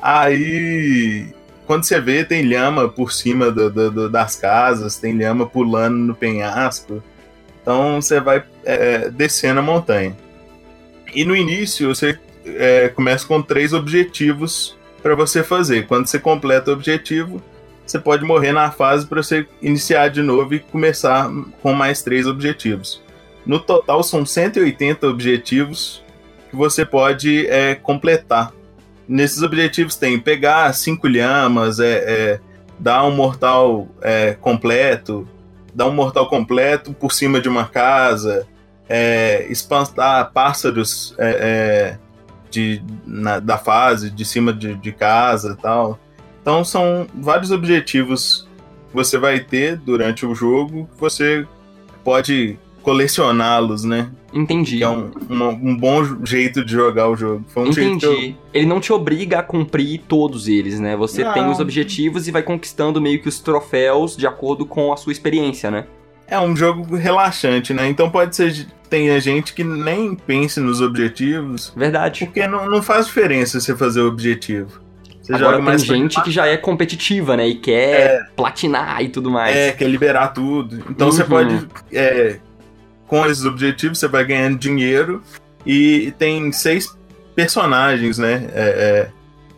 Aí, quando você vê, tem lhama por cima do, do, do, das casas, tem lhama pulando no penhasco. Então você vai é, descendo a montanha. E no início você é, começa com três objetivos para você fazer. Quando você completa o objetivo, você pode morrer na fase para você iniciar de novo e começar com mais três objetivos. No total são 180 objetivos que você pode é, completar. Nesses objetivos tem pegar cinco lhamas, é, é dar um mortal é, completo, dar um mortal completo por cima de uma casa, é, espantar pássaros é, é de, na, da fase, de cima de, de casa e tal. Então são vários objetivos que você vai ter durante o jogo que você pode colecioná-los, né? Entendi. Que é um, um, um, bom jeito de jogar o jogo. Foi um Entendi. Eu... Ele não te obriga a cumprir todos eles, né? Você não. tem os objetivos e vai conquistando meio que os troféus de acordo com a sua experiência, né? É um jogo relaxante, né? Então pode ser. Tem gente que nem pense nos objetivos. Verdade. Porque não, não faz diferença você fazer o objetivo. Você Agora tem gente que já é competitiva, né? E quer é, platinar e tudo mais. É, quer liberar tudo. Então uhum. você pode. É, com esses objetivos, você vai ganhando dinheiro. E tem seis personagens, né? É,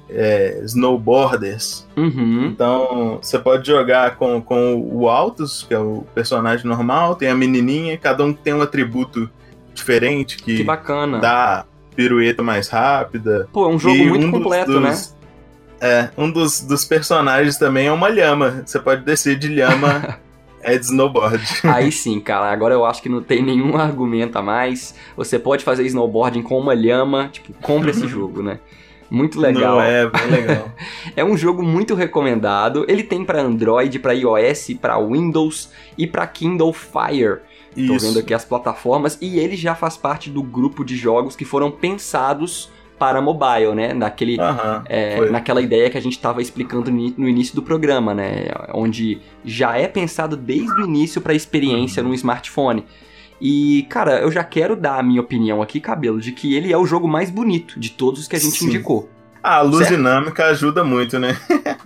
é, snowboarders. Uhum. Então você pode jogar com, com o Altos, que é o personagem normal, tem a menininha, cada um tem um atributo diferente que, que bacana. dá pirueta mais rápida. Pô, é um jogo muito um completo, dos, né? É, um dos, dos personagens também é uma lhama. Você pode descer de lhama <laughs> é de snowboard. Aí sim, cara. Agora eu acho que não tem nenhum argumento a mais. Você pode fazer snowboarding com uma lhama. Tipo, compra esse <laughs> jogo, né? Muito legal. Não é, bem legal. <laughs> é um jogo muito recomendado. Ele tem para Android, para iOS, para Windows e para Kindle Fire. Tô vendo aqui as plataformas e ele já faz parte do grupo de jogos que foram pensados para mobile, né? Naquele, é, naquela ideia que a gente estava explicando no início do programa, né? Onde já é pensado desde o início para a experiência uhum. no smartphone. E, cara, eu já quero dar a minha opinião aqui, Cabelo, de que ele é o jogo mais bonito de todos os que a gente Sim. indicou. Ah, a luz certo? dinâmica ajuda muito, né? <laughs>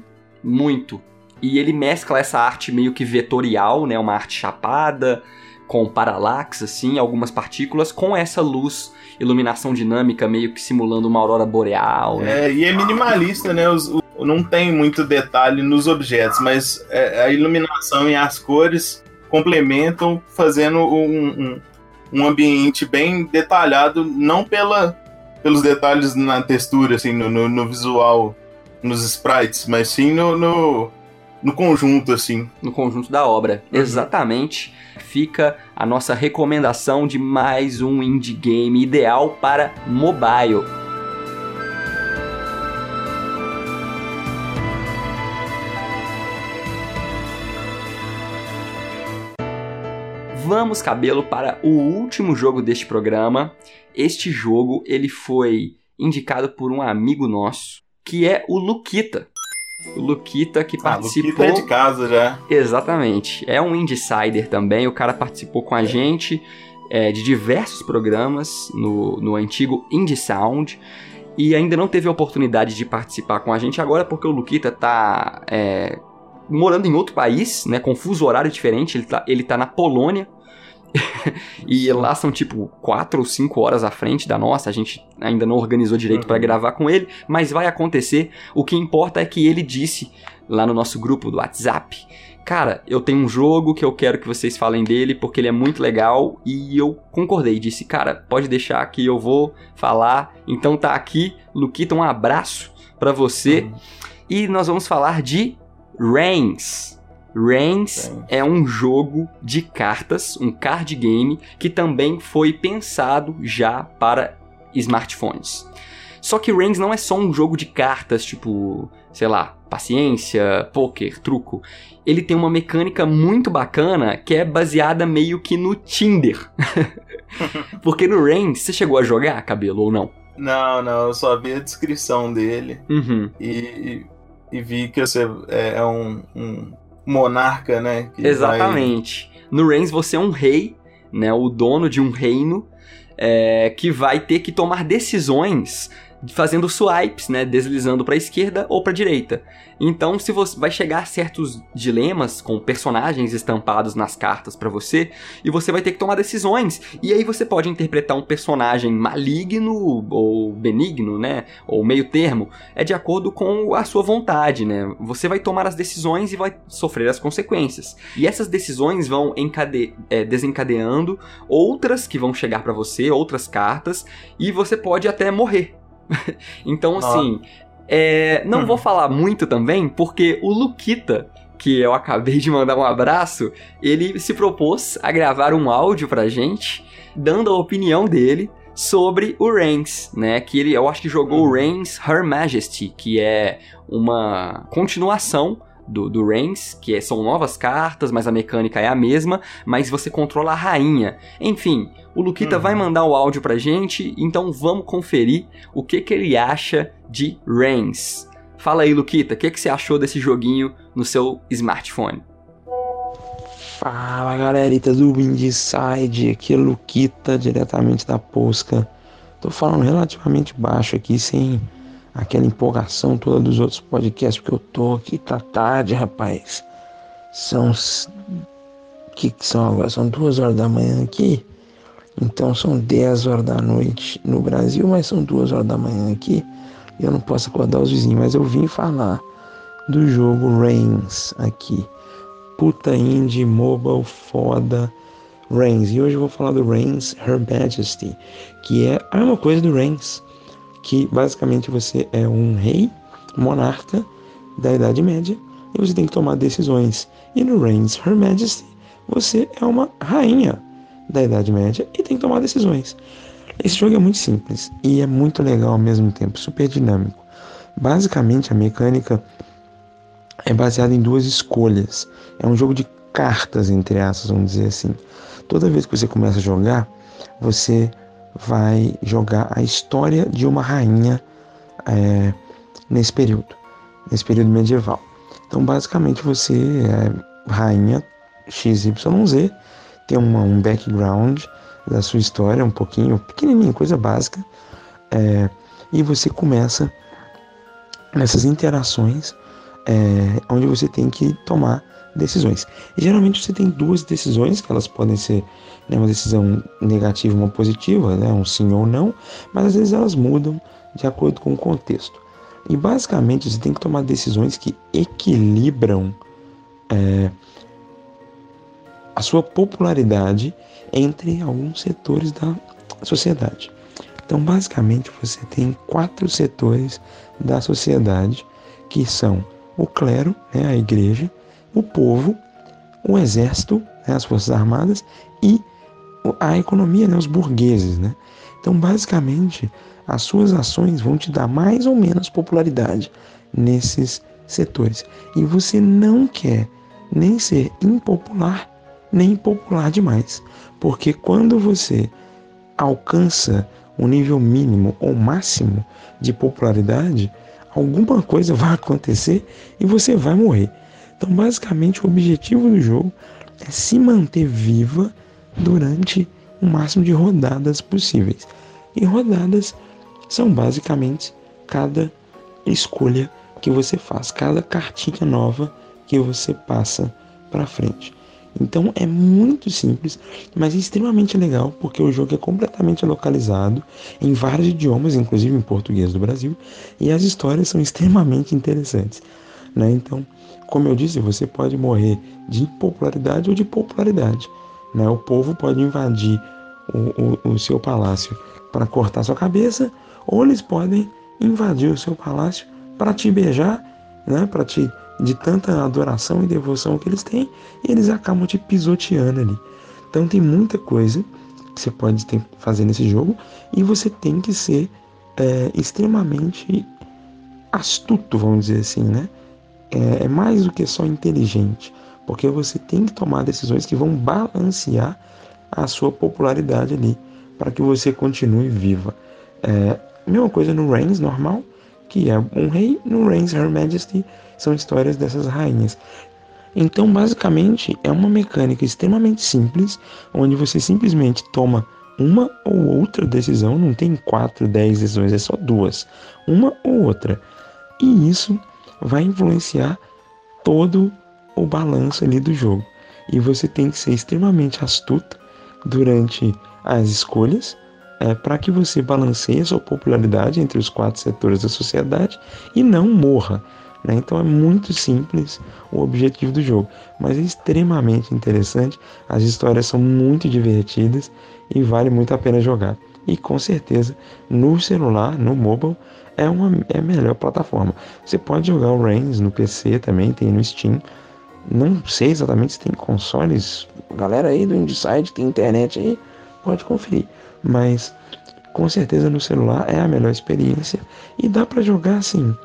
muito. E ele mescla essa arte meio que vetorial, né? Uma arte chapada, com paralaxe, assim, algumas partículas, com essa luz, iluminação dinâmica, meio que simulando uma aurora boreal. Né? É, e é minimalista, né? Os, o, não tem muito detalhe nos objetos, mas é, a iluminação e as cores complementam, fazendo um, um, um ambiente bem detalhado, não pela, pelos detalhes na textura, assim, no, no, no visual, nos sprites, mas sim no, no, no, conjunto, assim. No conjunto da obra, uhum. exatamente fica a nossa recomendação de mais um indie game ideal para mobile. Vamos cabelo para o último jogo deste programa. Este jogo ele foi indicado por um amigo nosso, que é o Luquita. O Luquita que participou. Ah, Luquita é de casa já. Exatamente. É um insider também. O cara participou com a gente é, de diversos programas no, no antigo Indie Sound. E ainda não teve a oportunidade de participar com a gente agora, porque o Luquita tá é, morando em outro país, né? Com fuso horário diferente. Ele tá, ele tá na Polônia. <laughs> e lá são tipo quatro ou cinco horas à frente da nossa. A gente ainda não organizou direito uhum. para gravar com ele, mas vai acontecer. O que importa é que ele disse lá no nosso grupo do WhatsApp. Cara, eu tenho um jogo que eu quero que vocês falem dele porque ele é muito legal e eu concordei. Disse, cara, pode deixar que eu vou falar. Então tá aqui, Luquita, um abraço para você. Uhum. E nós vamos falar de Reigns. Reigns é um jogo de cartas, um card game, que também foi pensado já para smartphones. Só que Reigns não é só um jogo de cartas, tipo, sei lá, paciência, poker, truco. Ele tem uma mecânica muito bacana que é baseada meio que no Tinder. <laughs> Porque no Reigns, você chegou a jogar, cabelo, ou não? Não, não, eu só vi a descrição dele uhum. e, e, vi que você é, é um, um monarca, né? Exatamente. Vai... No Reigns você é um rei, né? O dono de um reino é, que vai ter que tomar decisões fazendo swipes, né, deslizando para a esquerda ou para a direita. Então, se você vai chegar a certos dilemas com personagens estampados nas cartas para você, e você vai ter que tomar decisões. E aí você pode interpretar um personagem maligno ou benigno, né, ou meio termo, é de acordo com a sua vontade, né? Você vai tomar as decisões e vai sofrer as consequências. E essas decisões vão encade é, desencadeando outras que vão chegar para você, outras cartas, e você pode até morrer <laughs> então, assim, é, não vou falar muito também, porque o Luquita, que eu acabei de mandar um abraço, ele se propôs a gravar um áudio pra gente, dando a opinião dele sobre o Reigns, né? Que ele, eu acho que jogou o Reigns Her Majesty, que é uma continuação do, do Reigns, que é, são novas cartas, mas a mecânica é a mesma, mas você controla a rainha. Enfim, o Luquita uhum. vai mandar o áudio pra gente, então vamos conferir o que, que ele acha de Reigns. Fala aí, Luquita, o que, que você achou desse joguinho no seu smartphone? Fala galeritas do Windside, aqui é Luquita, diretamente da Posca. Tô falando relativamente baixo aqui, sem aquela empolgação toda dos outros podcasts, porque eu tô aqui, tá tarde, rapaz. São. que, que são agora? São duas horas da manhã aqui. Então são 10 horas da noite no Brasil, mas são duas horas da manhã aqui. Eu não posso acordar os vizinhos, mas eu vim falar do jogo Reigns aqui. Puta indie, mobile, foda. Reigns. E hoje eu vou falar do Reigns Her Majesty, que é a mesma coisa do Reigns que basicamente você é um rei, monarca da Idade Média, e você tem que tomar decisões. E no Reigns Her Majesty, você é uma rainha da Idade Média e tem que tomar decisões. Esse jogo é muito simples e é muito legal ao mesmo tempo, super dinâmico. Basicamente, a mecânica é baseada em duas escolhas. É um jogo de cartas, entre aspas, vamos dizer assim. Toda vez que você começa a jogar, você vai jogar a história de uma rainha é, nesse período, nesse período medieval. Então, basicamente, você é rainha XYZ, tem uma, um background da sua história, um pouquinho, pequenininho, coisa básica, é, e você começa nessas interações é, onde você tem que tomar decisões. E geralmente você tem duas decisões, que elas podem ser né, uma decisão negativa uma positiva, né, um sim ou não, mas às vezes elas mudam de acordo com o contexto. E basicamente você tem que tomar decisões que equilibram é, a sua popularidade entre alguns setores da sociedade. Então, basicamente, você tem quatro setores da sociedade que são o clero, né, a igreja, o povo, o exército, né, as forças armadas e a economia, né, os burgueses. Né? Então, basicamente, as suas ações vão te dar mais ou menos popularidade nesses setores. E você não quer nem ser impopular, nem popular demais. Porque quando você alcança um nível mínimo ou máximo de popularidade, alguma coisa vai acontecer e você vai morrer. Então, basicamente, o objetivo do jogo é se manter viva durante o máximo de rodadas possíveis. E rodadas são basicamente cada escolha que você faz, cada cartinha nova que você passa para frente. Então é muito simples, mas é extremamente legal porque o jogo é completamente localizado em vários idiomas, inclusive em português do Brasil, e as histórias são <laughs> extremamente interessantes. Né? Então como eu disse, você pode morrer de impopularidade ou de popularidade. Né? O povo pode invadir o, o, o seu palácio para cortar sua cabeça, ou eles podem invadir o seu palácio para te beijar, né? para te de tanta adoração e devoção que eles têm, e eles acabam te pisoteando ali. Então tem muita coisa que você pode ter, fazer nesse jogo e você tem que ser é, extremamente astuto, vamos dizer assim, né? É, é mais do que só inteligente, porque você tem que tomar decisões que vão balancear a sua popularidade ali, para que você continue viva. É, mesma coisa no Reigns normal, que é um rei, no Reigns Her Majesty são histórias dessas rainhas. Então, basicamente, é uma mecânica extremamente simples, onde você simplesmente toma uma ou outra decisão, não tem quatro, dez decisões, é só duas, uma ou outra. E isso vai influenciar todo o balanço ali do jogo. E você tem que ser extremamente astuto durante as escolhas é, para que você balanceie a sua popularidade entre os quatro setores da sociedade e não morra. Né? Então é muito simples o objetivo do jogo, mas é extremamente interessante. As histórias são muito divertidas e vale muito a pena jogar. E com certeza no celular, no mobile, é, uma, é a melhor plataforma. Você pode jogar o Reigns no PC também, tem no Steam. Não sei exatamente se tem consoles. Galera aí do Inside tem internet aí, pode conferir. Mas com certeza no celular é a melhor experiência e dá para jogar assim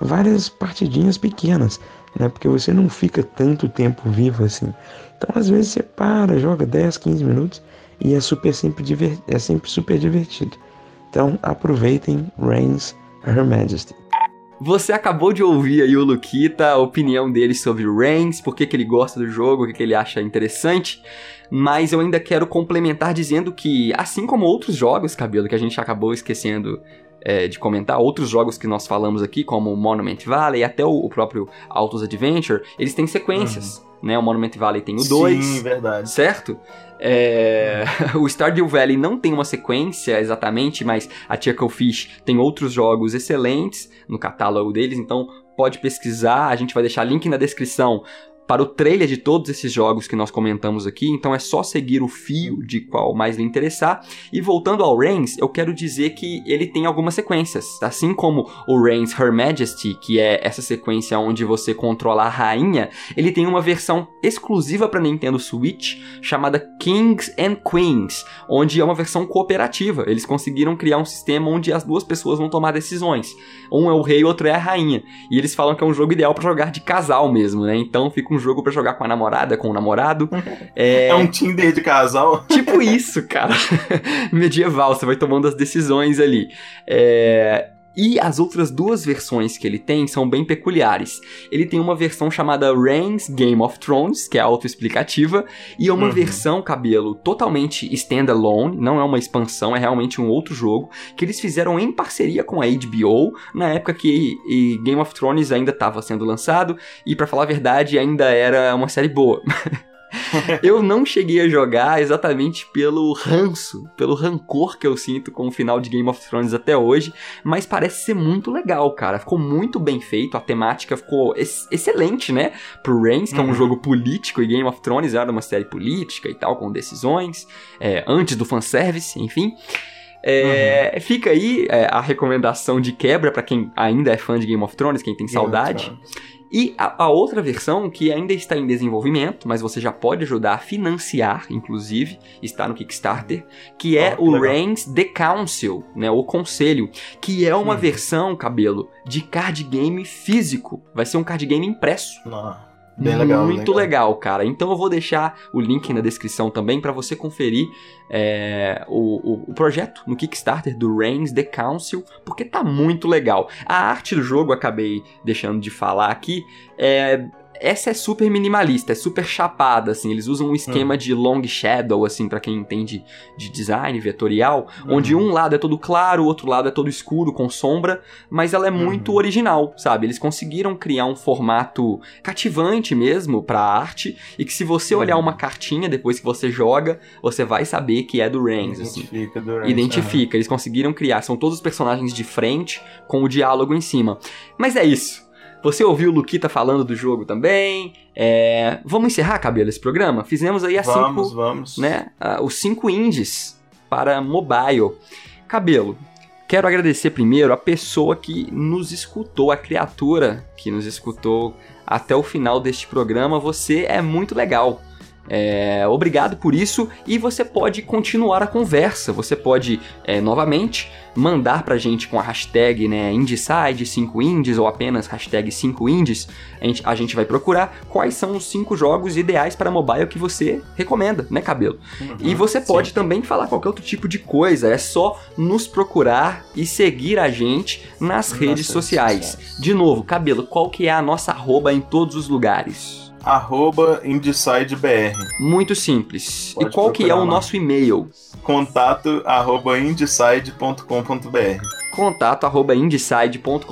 várias partidinhas pequenas, né? Porque você não fica tanto tempo vivo assim. Então às vezes você para, joga 10, 15 minutos e é super sempre é sempre super divertido. Então aproveitem Reigns Her Majesty. Você acabou de ouvir aí o Luquita, a opinião dele sobre o Reigns, por que, que ele gosta do jogo, o que, que ele acha interessante. Mas eu ainda quero complementar dizendo que, assim como outros jogos, Cabelo, que a gente acabou esquecendo é, de comentar, outros jogos que nós falamos aqui, como Monument Valley e até o, o próprio Autos Adventure, eles têm sequências. Uhum. Né, o Monument Valley tem o 2. Sim, verdade. Certo? É... <laughs> o Stardew Valley não tem uma sequência exatamente, mas a Chucklefish tem outros jogos excelentes no catálogo deles, então pode pesquisar, a gente vai deixar link na descrição para o trailer de todos esses jogos que nós comentamos aqui, então é só seguir o fio de qual mais lhe interessar. E voltando ao Reigns, eu quero dizer que ele tem algumas sequências, assim como o Reigns Her Majesty, que é essa sequência onde você controla a rainha, ele tem uma versão exclusiva para Nintendo Switch chamada Kings and Queens, onde é uma versão cooperativa. Eles conseguiram criar um sistema onde as duas pessoas vão tomar decisões. Um é o rei, o outro é a rainha. E eles falam que é um jogo ideal para jogar de casal mesmo, né? Então fica um jogo para jogar com a namorada, com o namorado. <laughs> É... é um Tinder de casal? <laughs> Tipo isso, cara. <laughs> Medieval, você vai tomando as decisões ali. É... E as outras duas versões que ele tem são bem peculiares. Ele tem uma versão chamada Reigns Game of Thrones, que é autoexplicativa, e uma uhum. versão, cabelo, totalmente standalone, não é uma expansão, é realmente um outro jogo, que eles fizeram em parceria com a HBO, na época que Game of Thrones ainda estava sendo lançado, e para falar a verdade, ainda era uma série boa. <laughs> <laughs> eu não cheguei a jogar exatamente pelo ranço, pelo rancor que eu sinto com o final de Game of Thrones até hoje, mas parece ser muito legal, cara. Ficou muito bem feito, a temática ficou ex excelente, né? Pro Reigns, que uhum. é um uhum. jogo político, e Game of Thrones era uma série política e tal, com decisões, é, antes do fanservice, enfim. É, uhum. Fica aí é, a recomendação de quebra para quem ainda é fã de Game of Thrones, quem tem saudade. E a, a, outra versão, que ainda está em desenvolvimento, mas você já pode ajudar a financiar, inclusive, está no Kickstarter, que é oh, o Reigns The Council, né, o Conselho, que é uma hum. versão, cabelo, de card game físico. Vai ser um card game impresso. Ah. Bem legal. Muito legal. legal. cara. Então eu vou deixar o link na descrição também para você conferir é, o, o, o, projeto no Kickstarter do Reigns The Council, porque tá muito legal. A arte do jogo, acabei deixando de falar aqui, é, essa é super minimalista, é super chapada, assim. Eles usam um esquema uhum. de long shadow, assim, para quem entende de design vetorial, uhum. onde um lado é todo claro, o outro lado é todo escuro, com sombra, mas ela é muito uhum. original, sabe? Eles conseguiram criar um formato cativante mesmo pra arte, e que se você olhar uma cartinha depois que você joga, você vai saber que é do Reigns, assim. Identifica do Reigns. Identifica. Eles conseguiram criar, são todos os personagens de frente, com o diálogo em cima. Mas é isso. Você ouviu o Luquita falando do jogo também. É... Vamos encerrar, Cabelo, esse programa? Fizemos aí as vamos, cinco, vamos. Né, os cinco indies para mobile. Cabelo, quero agradecer primeiro a pessoa que nos escutou, a criatura que nos escutou até o final deste programa. Você é muito legal. É, obrigado por isso e você pode continuar a conversa. Você pode, é, novamente, mandar pra gente com a hashtag né, Indieside5Indies ou apenas hashtag 5Indies. A gente, a gente vai procurar quais são os 5 jogos ideais para mobile que você recomenda, né, Cabelo? Uhum, e você pode sim. também falar qualquer outro tipo de coisa. É só nos procurar e seguir a gente nas Nossa, redes sociais. De novo, Cabelo, qual que é a nossa arroba em todos os lugares? Arroba IndeSideBR. Muito simples. Pode e qual que é o nosso e-mail? Contato arroba indeside.com.br contato arroba indeside.com.br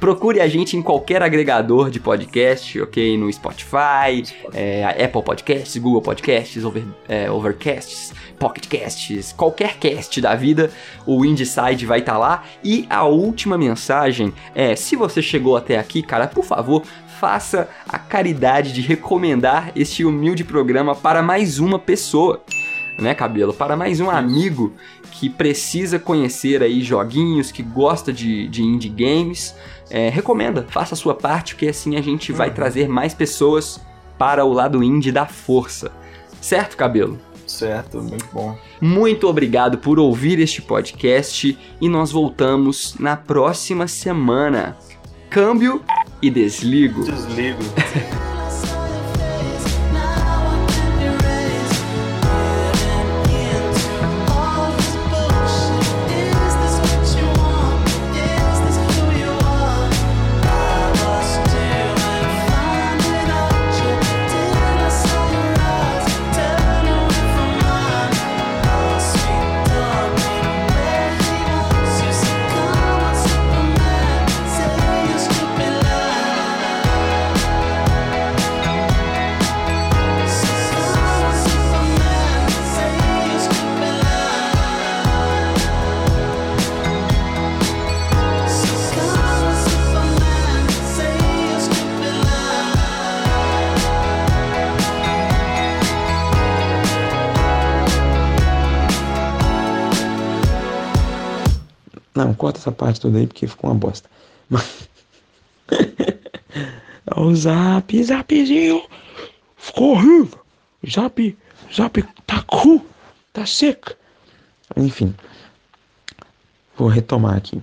Procure a gente em qualquer agregador de podcast, ok? No Spotify, é, Apple Podcasts, Google Podcasts, Over, é, Overcasts, Pocket Casts, qualquer cast da vida, o Indeside vai estar tá lá. E a última mensagem é: se você chegou até aqui, cara, por favor, faça a caridade de recomendar este humilde programa para mais uma pessoa, né, Cabelo? Para mais um amigo que precisa conhecer aí joguinhos, que gosta de, de indie games. É, recomenda, faça a sua parte, porque assim a gente vai uhum. trazer mais pessoas para o lado indie da força. Certo, Cabelo? Certo, muito bom. Muito obrigado por ouvir este podcast e nós voltamos na próxima semana. Câmbio e desligo. Desligo. <laughs> toda aí porque ficou uma bosta. Mas... <laughs> o zap, zapzinho. Ficou horrível. Zap, zap tá cru, tá seco. Enfim, vou retomar aqui.